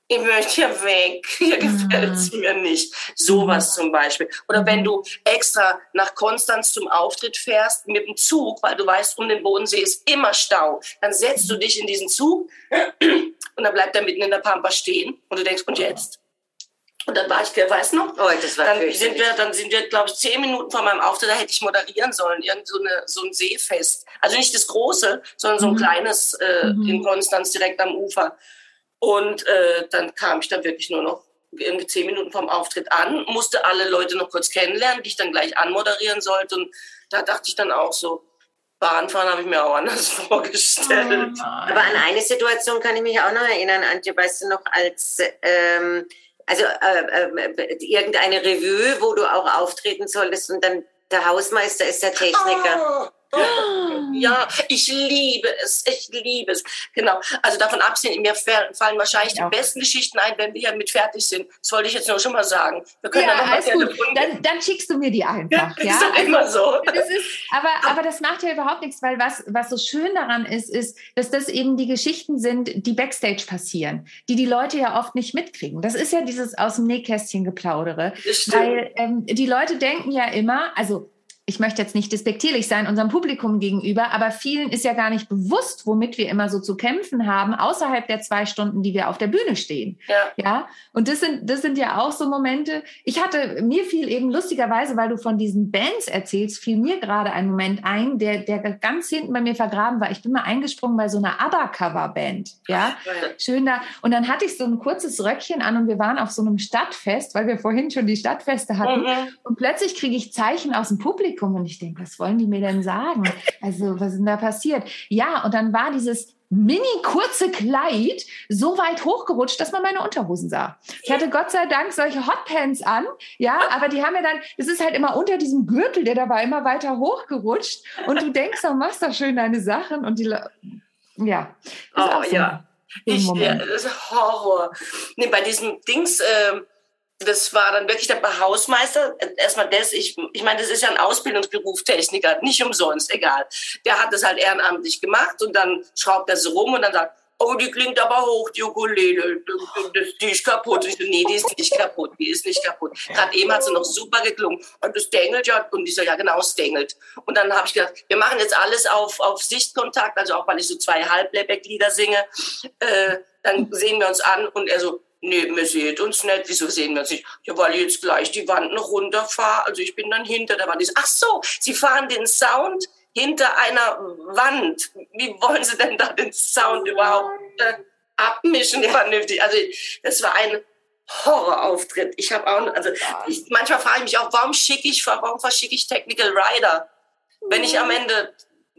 ich möchte [LAUGHS] hier weg, hier gefällt es mhm. mir nicht. Sowas zum Beispiel. Oder wenn du extra nach Konstanz zum Auftritt fährst mit dem Zug, weil du weißt, um den Bodensee ist immer Stau, dann setzt du dich in diesen Zug [CLEARS THROAT] und dann bleibt er mitten in der Pampa stehen und du denkst, und jetzt? Und dann war ich, weiß noch, oh, das war dann sind wir, dann sind wir, glaube ich, zehn Minuten vor meinem Auftritt, da hätte ich moderieren sollen, irgend so, eine, so ein Seefest. Also nicht das große, sondern so ein mhm. kleines äh, mhm. in Konstanz direkt am Ufer. Und äh, dann kam ich da wirklich nur noch irgendwie zehn Minuten vom Auftritt an, musste alle Leute noch kurz kennenlernen, die ich dann gleich anmoderieren sollte. Und da dachte ich dann auch so, Bahnfahren habe ich mir auch anders [LAUGHS] vorgestellt. Oh Aber an eine Situation kann ich mich auch noch erinnern, Antje, weißt du noch, als ähm, also äh, äh, irgendeine Revue, wo du auch auftreten solltest und dann der Hausmeister ist der Techniker. Oh. Ja, ich liebe es, ich liebe es. Genau. Also davon abgesehen, mir fallen wahrscheinlich ja. die besten Geschichten ein, wenn wir hier mit fertig sind. Das wollte ich jetzt nur schon mal sagen. Wir können ja, dann alles gut. Dann, dann, schickst du mir die einfach. Ja, ja? ist doch immer also, so. Das ist, aber, aber das macht ja überhaupt nichts, weil was, was so schön daran ist, ist, dass das eben die Geschichten sind, die Backstage passieren, die die Leute ja oft nicht mitkriegen. Das ist ja dieses aus dem Nähkästchen geplaudere. Weil ähm, die Leute denken ja immer, also ich möchte jetzt nicht despektierlich sein unserem Publikum gegenüber, aber vielen ist ja gar nicht bewusst, womit wir immer so zu kämpfen haben, außerhalb der zwei Stunden, die wir auf der Bühne stehen. Ja. ja? Und das sind, das sind ja auch so Momente. Ich hatte, mir fiel eben lustigerweise, weil du von diesen Bands erzählst, fiel mir gerade ein Moment ein, der, der ganz hinten bei mir vergraben war. Ich bin mal eingesprungen bei so einer ABBA-Cover-Band. Ja? ja. Schön da. Und dann hatte ich so ein kurzes Röckchen an und wir waren auf so einem Stadtfest, weil wir vorhin schon die Stadtfeste hatten. Mhm. Und plötzlich kriege ich Zeichen aus dem Publikum Publikum und ich denke, was wollen die mir denn sagen? Also, was ist denn da passiert? Ja, und dann war dieses mini kurze Kleid so weit hochgerutscht, dass man meine Unterhosen sah. Ich hatte Gott sei Dank solche Hotpants an, ja, aber die haben mir dann, es ist halt immer unter diesem Gürtel, der dabei immer weiter hochgerutscht und du denkst, du machst doch schön deine Sachen und die, ja. Oh so ja. Ich, ja, das ist Horror. Nee, bei diesem Dings, äh, das war dann wirklich der Hausmeister. Erstmal das, ich, ich meine, das ist ja ein Ausbildungsberuf, Techniker, nicht umsonst, egal. Der hat das halt ehrenamtlich gemacht und dann schraubt er so rum und dann sagt, oh, die klingt aber hoch, die Ukulele, die ist kaputt. Ich so, nee, die ist nicht kaputt, die ist nicht kaputt. Gerade eben hat sie noch super geklungen. Und das dengelt ja, und ich so, ja genau, es dengelt. Und dann habe ich gedacht, wir machen jetzt alles auf, auf Sichtkontakt, also auch weil ich so zwei Halblebeck-Lieder singe, äh, dann sehen wir uns an und er so, nee, wir sehen uns nicht. Wieso sehen wir uns nicht? Ja, weil ich jetzt gleich die Wand noch runterfahre. Also ich bin dann hinter der Wand. Ich so, ach so, Sie fahren den Sound hinter einer Wand. Wie wollen Sie denn da den Sound überhaupt äh, abmischen vernünftig? Also das war ein Horrorauftritt. Ich habe auch, also ich, manchmal frage ich mich auch, warum schicke ich, warum verschicke ich Technical Rider? Wenn ich am Ende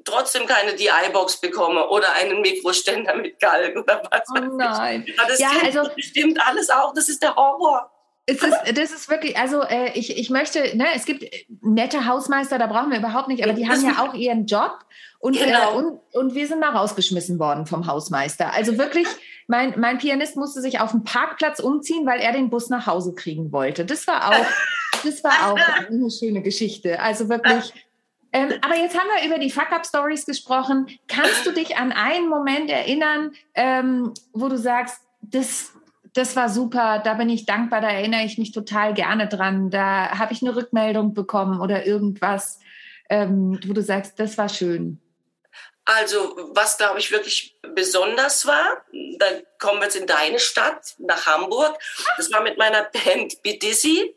trotzdem keine DI-Box bekomme oder einen Mikroständer mit Galgen oder was. Oh nein. Ja, das ja, also, stimmt alles auch. Das ist der Horror. Es ist, das ist wirklich, also äh, ich, ich möchte, ne, es gibt nette Hausmeister, da brauchen wir überhaupt nicht, aber die haben ja auch ihren Job und, äh, genau. äh, und, und wir sind da rausgeschmissen worden vom Hausmeister. Also wirklich, mein, mein Pianist musste sich auf den Parkplatz umziehen, weil er den Bus nach Hause kriegen wollte. Das war auch, das war auch eine schöne Geschichte. Also wirklich, ähm, aber jetzt haben wir über die Fuck-Up-Stories gesprochen. Kannst du dich an einen Moment erinnern, ähm, wo du sagst, das, das war super, da bin ich dankbar, da erinnere ich mich total gerne dran. Da habe ich eine Rückmeldung bekommen oder irgendwas, ähm, wo du sagst, das war schön. Also, was glaube ich wirklich besonders war, da kommen wir jetzt in deine Stadt, nach Hamburg. Das war mit meiner Band Be Dizzy.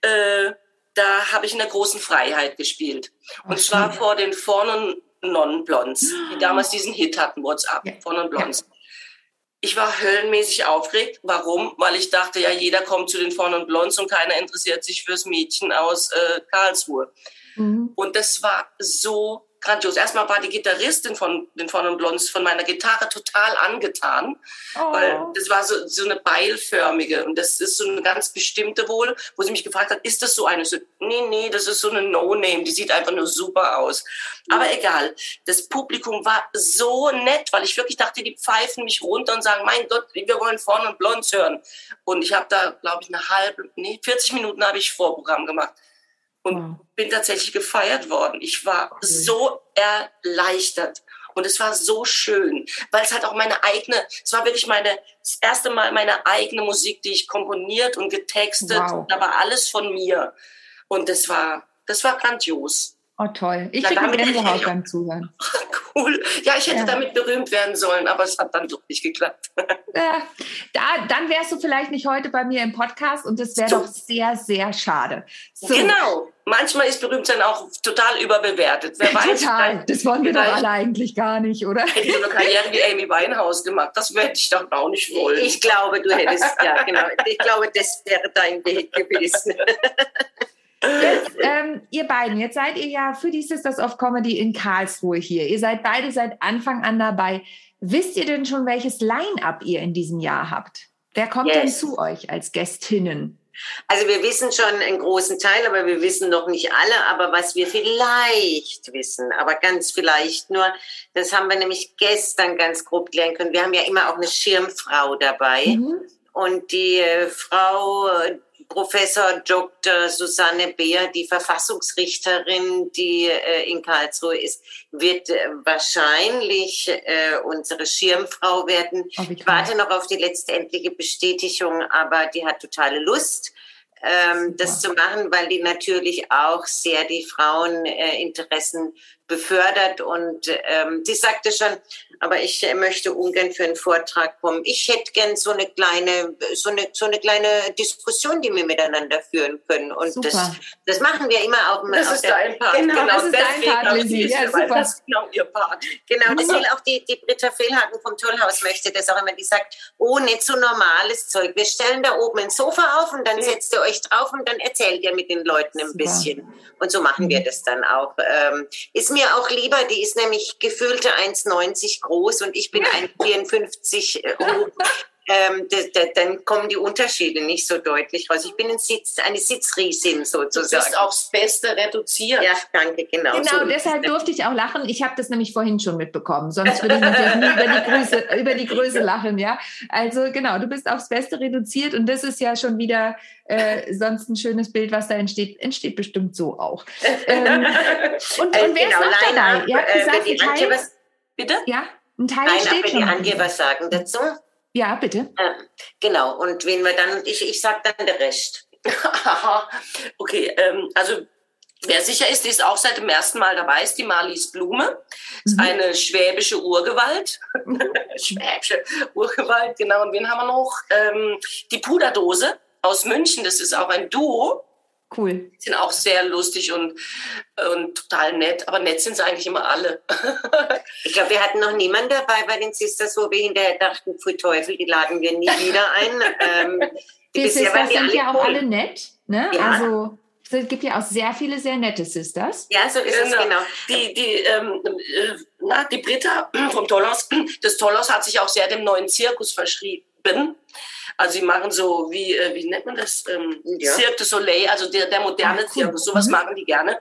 Äh, da habe ich in der großen Freiheit gespielt. Und Ach, zwar vor den Vorn- und Non-Blondes, die damals diesen Hit hatten, WhatsApp, ja. Vorn- und Blondes. Ja. Ich war höllenmäßig aufgeregt. Warum? Weil ich dachte, ja, jeder kommt zu den Vorn- und Blondes und keiner interessiert sich fürs Mädchen aus äh, Karlsruhe. Mhm. Und das war so grandios. Erstmal war die Gitarristin von den Von und Blondes von meiner Gitarre total angetan, oh. weil das war so, so eine beilförmige und das ist so eine ganz bestimmte wohl, wo sie mich gefragt hat, ist das so eine? So, nee, nee, das ist so eine No-Name, die sieht einfach nur super aus. Aber egal, das Publikum war so nett, weil ich wirklich dachte, die pfeifen mich runter und sagen, mein Gott, wir wollen Von und Blondes hören. Und ich habe da, glaube ich, eine halbe, nee, 40 Minuten habe ich Vorprogramm gemacht und wow. bin tatsächlich gefeiert worden. Ich war so erleichtert. Und es war so schön, weil es halt auch meine eigene, es war wirklich meine, das erste Mal meine eigene Musik, die ich komponiert und getextet, wow. da war alles von mir. Und das war, das war grandios. Oh toll. Ich kriege Gänsehaut beim Zuhören. [LAUGHS] Cool. Ja, ich hätte ja. damit berühmt werden sollen, aber es hat dann doch nicht geklappt. [LAUGHS] Ja, da, dann wärst du vielleicht nicht heute bei mir im Podcast und das wäre so. doch sehr, sehr schade. So. Genau. Manchmal ist Berühmtsein auch total überbewertet. Wer [LAUGHS] weiß, total. Das wollen wir doch alle eigentlich gar nicht, oder? Hätte ich so eine Karriere wie Amy Winehouse gemacht. Das hätte ich doch auch nicht wollen. Ich glaube, du hättest, ja, genau. Ich glaube, das wäre dein Weg gewesen. Jetzt, ähm, ihr beiden, jetzt seid ihr ja für die Sisters of Comedy in Karlsruhe hier. Ihr seid beide seit Anfang an dabei. Wisst ihr denn schon, welches Line-up ihr in diesem Jahr habt? Wer kommt yes. denn zu euch als Gästinnen? Also wir wissen schon einen großen Teil, aber wir wissen noch nicht alle. Aber was wir vielleicht wissen, aber ganz vielleicht nur, das haben wir nämlich gestern ganz grob klären können. Wir haben ja immer auch eine Schirmfrau dabei. Mhm. Und die äh, Frau, Professor Dr. Susanne Beer, die Verfassungsrichterin, die äh, in Karlsruhe ist, wird äh, wahrscheinlich äh, unsere Schirmfrau werden. Oh, ich warte noch auf die letztendliche Bestätigung, aber die hat totale Lust ähm, das zu machen, weil die natürlich auch sehr die Fraueninteressen befördert. Und ähm, sie sagte schon, aber ich äh, möchte ungern für einen Vortrag kommen. Ich hätte gern so eine kleine, so eine, so eine kleine Diskussion, die wir miteinander führen können. Und das, das machen wir immer auch. Das ist dein Part. Genau, genau das ist dein Part, Lizzie. Ja, super. Das ist genau ihr Part. Genau, das will auch die, die Britta Fehlhagen vom Tollhaus möchte das auch immer. Die sagt, oh, nicht so normales Zeug. Wir stellen da oben ein Sofa auf und dann setzt ihr euch drauf und dann erzählt ihr mit den Leuten ein super. bisschen. Und so machen wir mhm. das dann auch. Ähm, ist mir auch lieber, die ist nämlich gefühlte 1,90 groß und ich bin 1,54 hoch ähm, dann kommen die Unterschiede nicht so deutlich raus. Ich bin ein Sitz, eine Sitzriesin sozusagen. Du bist aufs Beste reduziert. Ja, danke, genau. Genau, so deshalb durfte ich auch lachen. Ich habe das nämlich vorhin schon mitbekommen. Sonst würde ich natürlich nie über die, Größe, [LAUGHS] über die Größe lachen. Ja, Also genau, du bist aufs Beste reduziert und das ist ja schon wieder äh, sonst ein schönes Bild, was da entsteht. Entsteht bestimmt so auch. Ähm, [LAUGHS] und, äh, und wer genau, ist noch dabei? Ihr habt äh, gesagt, äh, Teil, was, bitte? Ja, ein Teil Nein, steht schon. Kann dir was sagen dazu? Ja, bitte. Ähm, genau, und wen wir dann, ich, ich sag dann der Rest. [LAUGHS] okay, ähm, also wer sicher ist, die ist auch seit dem ersten Mal dabei, ist die Marlies Blume. Ist mhm. eine schwäbische Urgewalt. [LAUGHS] schwäbische Urgewalt, genau. Und wen haben wir noch? Ähm, die Puderdose aus München, das ist auch ein Duo. Cool. Die sind auch sehr lustig und, und total nett. Aber nett sind sie eigentlich immer alle. [LAUGHS] ich glaube, wir hatten noch niemanden dabei bei den Sisters, wo wir hinterher dachten, pfui Teufel, die laden wir nie wieder ein. ähm, die, die Sisters sind ja auch alle nett. Ne? Ja. Also es gibt ja auch sehr viele sehr nette Sisters. Ja, so ist genau. es genau. Die, die, ähm, äh, na, die Britta [CLEARS THROAT] vom Tollhaus, das Tollhaus hat sich auch sehr dem neuen Zirkus verschrieben. Also sie machen so, wie, äh, wie nennt man das? Ähm, ja. Cirque du Soleil, also der, der moderne cool. Zirkus. Sowas mhm. machen die gerne.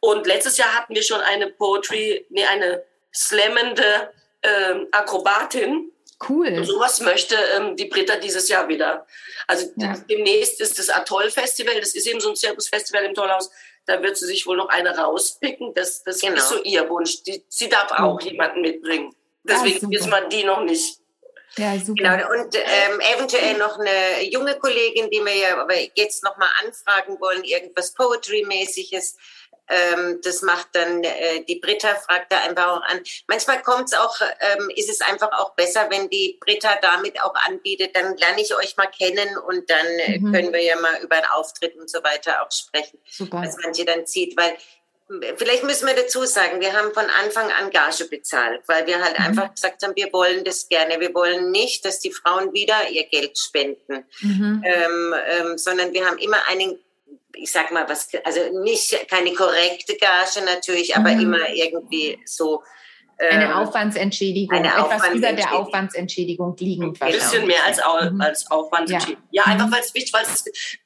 Und letztes Jahr hatten wir schon eine Poetry, nee, eine slammende ähm, Akrobatin. Cool. Und sowas möchte ähm, die Britta dieses Jahr wieder. Also ja. demnächst ist das Atoll-Festival, das ist eben so ein Zirkusfestival im Tollhaus. Da wird sie sich wohl noch eine rauspicken. Das, das genau. ist so ihr Wunsch. Die, sie darf auch mhm. jemanden mitbringen. Deswegen wissen wir die noch nicht. Ja, super. Genau, und ähm, eventuell noch eine junge Kollegin, die wir ja aber jetzt nochmal anfragen wollen, irgendwas Poetry-mäßiges. Ähm, das macht dann äh, die Britta, fragt da einfach auch an. Manchmal kommt es auch, ähm, ist es einfach auch besser, wenn die Britta damit auch anbietet, dann lerne ich euch mal kennen und dann äh, mhm. können wir ja mal über einen Auftritt und so weiter auch sprechen, Super. was manche dann zieht, weil Vielleicht müssen wir dazu sagen, wir haben von Anfang an Gage bezahlt, weil wir halt mhm. einfach gesagt haben, wir wollen das gerne. Wir wollen nicht, dass die Frauen wieder ihr Geld spenden, mhm. ähm, ähm, sondern wir haben immer einen ich sag mal, was, also nicht keine korrekte Gage natürlich, aber mhm. immer irgendwie so. Ähm, eine Aufwandsentschädigung, eine etwas Aufwandsentschädigung. über der Aufwandsentschädigung liegend. Ein bisschen mehr als, mhm. als Aufwandsentschädigung. Ja, ja einfach mhm. weil es wichtig, weil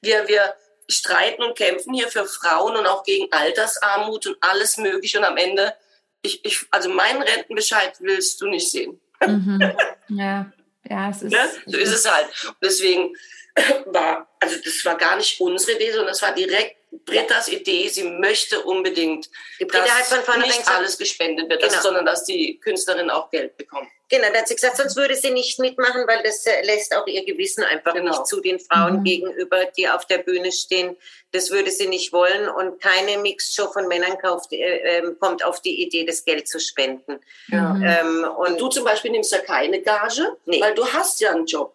wir, wir streiten und kämpfen hier für Frauen und auch gegen Altersarmut und alles Mögliche und am Ende, ich, ich, also meinen Rentenbescheid willst du nicht sehen. Mhm. [LAUGHS] Ja, ja, es ist. Ne? So ist es halt. Und deswegen, [CLEARS THROAT] war, also das war gar nicht unsere Idee, sondern das war direkt Brettas Idee. Sie möchte unbedingt, die Britta dass hat von nicht alles gespendet wird, genau. dass, sondern dass die Künstlerin auch Geld bekommt. Genau, da hat sie gesagt, sonst würde sie nicht mitmachen, weil das äh, lässt auch ihr Gewissen einfach genau. nicht zu den Frauen mhm. gegenüber, die auf der Bühne stehen. Das würde sie nicht wollen und keine Mixshow von Männern kauft, äh, äh, kommt auf die Idee, das Geld zu spenden. Ja. Ähm, und du zum Beispiel nimmst ja keine Gage, nee. weil du hast ja einen Job.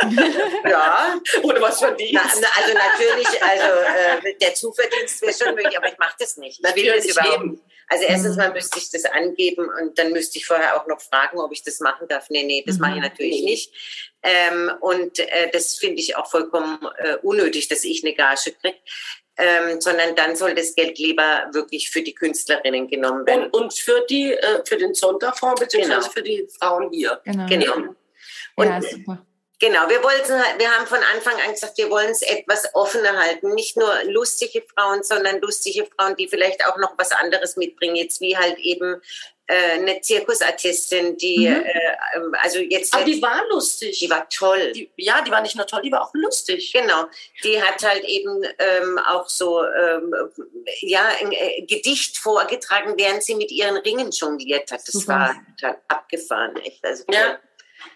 [LAUGHS] ja. Oder was verdienst. Na, also natürlich, also äh, der Zuverdienst wäre schon möglich, aber ich mache das nicht. Ich will das überhaupt nicht. Also erstens mhm. mal müsste ich das angeben und dann müsste ich vorher auch noch fragen, ob ich das machen darf. Nee, nee, das mhm. mache ich mhm. natürlich nicht. Ähm, und äh, das finde ich auch vollkommen äh, unnötig, dass ich eine Gage kriege. Ähm, sondern dann soll das Geld lieber wirklich für die Künstlerinnen genommen werden. Und, und für die äh, für den Sonderfonds beziehungsweise genau. für die Frauen hier. Genau. genau. Und ja, super. Genau, wir wollten, wir haben von Anfang an gesagt, wir wollen es etwas offener halten. Nicht nur lustige Frauen, sondern lustige Frauen, die vielleicht auch noch was anderes mitbringen. Jetzt wie halt eben äh, eine Zirkusartistin, die, mhm. äh, also jetzt. Aber die war lustig. Die war toll. Die, ja, die war nicht nur toll, die war auch lustig. Genau. Die hat halt eben ähm, auch so, ähm, ja, ein äh, Gedicht vorgetragen, während sie mit ihren Ringen jongliert hat. Das Super. war total abgefahren, echt. Also, ja.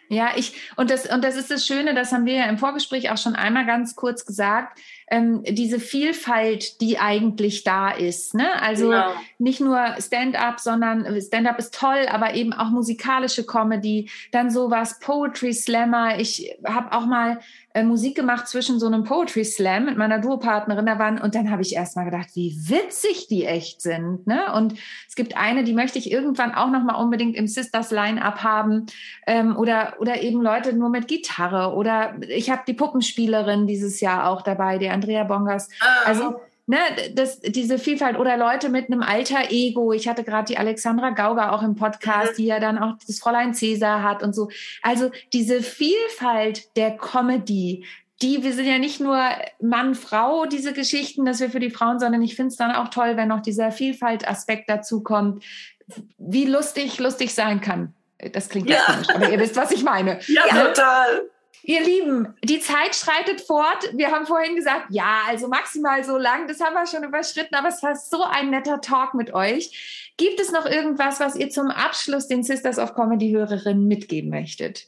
Ja, ich, und das, und das ist das Schöne, das haben wir ja im Vorgespräch auch schon einmal ganz kurz gesagt, ähm, diese Vielfalt, die eigentlich da ist. Ne? Also genau. nicht nur Stand-up, sondern Stand-up ist toll, aber eben auch musikalische Comedy, dann sowas, Poetry Slammer. Ich habe auch mal äh, Musik gemacht zwischen so einem Poetry Slam mit meiner Duopartnerin da waren und dann habe ich erst mal gedacht, wie witzig die echt sind. Ne? Und es gibt eine, die möchte ich irgendwann auch noch mal unbedingt im Sisters Line-Up haben ähm, oder oder eben Leute nur mit Gitarre oder ich habe die Puppenspielerin dieses Jahr auch dabei, die Andrea Bongers. Ah. Also ne, das, diese Vielfalt oder Leute mit einem alter Ego. Ich hatte gerade die Alexandra Gauger auch im Podcast, mhm. die ja dann auch das Fräulein Cäsar hat und so. Also diese Vielfalt der Comedy, die, wir sind ja nicht nur Mann, Frau, diese Geschichten, dass wir für die Frauen, sondern ich finde es dann auch toll, wenn noch dieser Vielfaltaspekt dazu kommt, wie lustig lustig sein kann. Das klingt ja komisch, aber ihr wisst, was ich meine. Ja, ja, total. Ihr Lieben, die Zeit schreitet fort. Wir haben vorhin gesagt, ja, also maximal so lang. Das haben wir schon überschritten, aber es war so ein netter Talk mit euch. Gibt es noch irgendwas, was ihr zum Abschluss den Sisters of Comedy Hörerinnen mitgeben möchtet?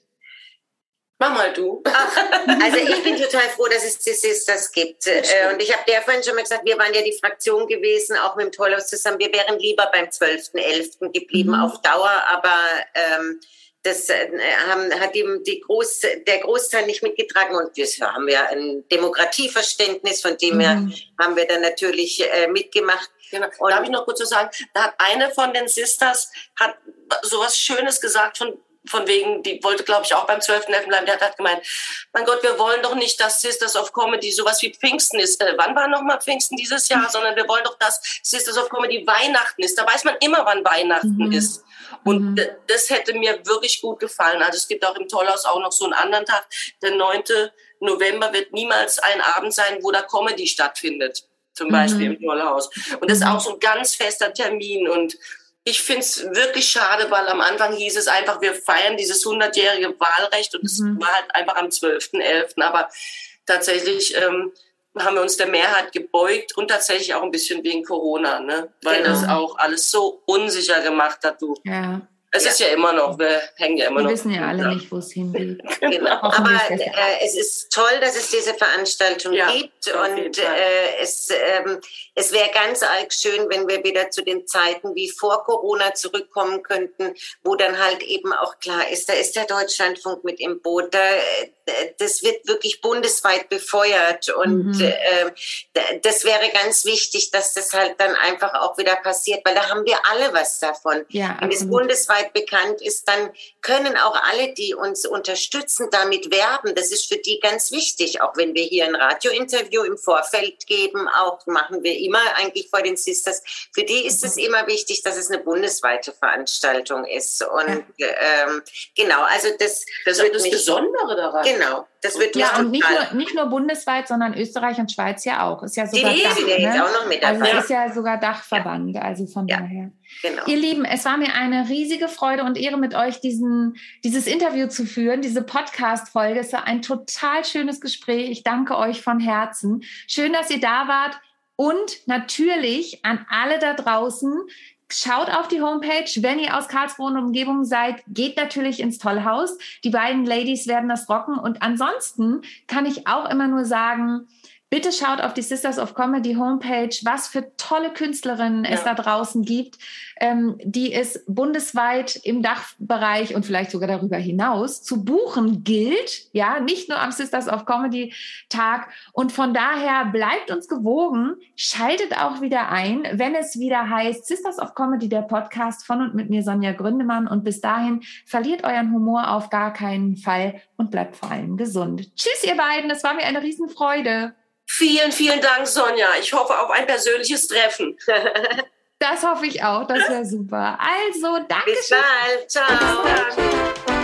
Mach mal du. Ach, also ich bin total froh, dass es die Sisters gibt. Äh, und ich habe der vorhin schon mal gesagt, wir waren ja die Fraktion gewesen, auch mit dem Tollhaus zusammen. Wir wären lieber beim 12.11. geblieben mhm. auf Dauer, aber ähm, das äh, haben, hat ihm die Groß, der Großteil nicht mitgetragen und wir haben ja ein Demokratieverständnis, von dem her mhm. haben wir dann natürlich äh, mitgemacht. Genau. Und Darf ich noch kurz so sagen, da hat eine von den Sisters hat sowas Schönes gesagt von von wegen, die wollte, glaube ich, auch beim 12.11. bleiben, der hat gemeint, mein Gott, wir wollen doch nicht, dass Sisters of Comedy sowas wie Pfingsten ist. Äh, wann war nochmal Pfingsten dieses Jahr? Sondern wir wollen doch, dass Sisters of Comedy Weihnachten ist. Da weiß man immer, wann Weihnachten mhm. ist. Und mhm. das hätte mir wirklich gut gefallen. Also es gibt auch im Tollhaus auch noch so einen anderen Tag. Der 9. November wird niemals ein Abend sein, wo da Comedy stattfindet. Zum Beispiel mhm. im Tollhaus. Und das ist auch so ein ganz fester Termin. Und ich finde es wirklich schade, weil am Anfang hieß es einfach, wir feiern dieses 100-jährige Wahlrecht und es mhm. war halt einfach am 12.11. Aber tatsächlich ähm, haben wir uns der Mehrheit gebeugt und tatsächlich auch ein bisschen wegen Corona, ne? weil genau. das auch alles so unsicher gemacht hat. Du. Ja. Es ja. ist ja immer noch, wir hängen ja immer wir noch. Wir wissen ja alle nicht, wo es hingeht. [LAUGHS] genau. Aber äh, es ist toll, dass es diese Veranstaltung ja, gibt. Und äh, es, ähm, es wäre ganz arg schön, wenn wir wieder zu den Zeiten wie vor Corona zurückkommen könnten, wo dann halt eben auch klar ist, da ist der Deutschlandfunk mit im Boot. Da, das wird wirklich bundesweit befeuert. Und mhm. äh, das wäre ganz wichtig, dass das halt dann einfach auch wieder passiert, weil da haben wir alle was davon. Ja, Wenn es bundesweit bekannt ist, dann können auch alle, die uns unterstützen, damit werben. Das ist für die ganz wichtig. Auch wenn wir hier ein Radiointerview im Vorfeld geben, auch machen wir immer eigentlich vor den Sisters. Für die ist es mhm. immer wichtig, dass es eine bundesweite Veranstaltung ist. Und ähm, genau, also das, das wird das Besondere daran. Genau. Das wird ja, und nicht nur, nicht nur bundesweit, sondern Österreich und Schweiz ja auch. Ist ja sogar die Dach, ne? auch noch mit dabei. Also ist ja sogar Dachverband, ja. also von ja. daher. Genau. Ihr Lieben, es war mir eine riesige Freude und Ehre, mit euch diesen, dieses Interview zu führen, diese Podcast-Folge. Es war ein total schönes Gespräch. Ich danke euch von Herzen. Schön, dass ihr da wart. Und natürlich an alle da draußen, Schaut auf die Homepage. Wenn ihr aus Karlsruhe und Umgebung seid, geht natürlich ins Tollhaus. Die beiden Ladies werden das rocken. Und ansonsten kann ich auch immer nur sagen, Bitte schaut auf die Sisters of Comedy Homepage, was für tolle Künstlerinnen ja. es da draußen gibt, ähm, die es bundesweit im Dachbereich und vielleicht sogar darüber hinaus zu buchen gilt. Ja, nicht nur am Sisters of Comedy Tag. Und von daher bleibt uns gewogen, schaltet auch wieder ein, wenn es wieder heißt Sisters of Comedy, der Podcast von und mit mir Sonja Gründemann. Und bis dahin verliert euren Humor auf gar keinen Fall und bleibt vor allem gesund. Tschüss, ihr beiden. Es war mir eine Riesenfreude. Vielen, vielen Dank, Sonja. Ich hoffe auf ein persönliches Treffen. [LAUGHS] das hoffe ich auch. Das wäre super. Also, danke. Bis bald. Ciao.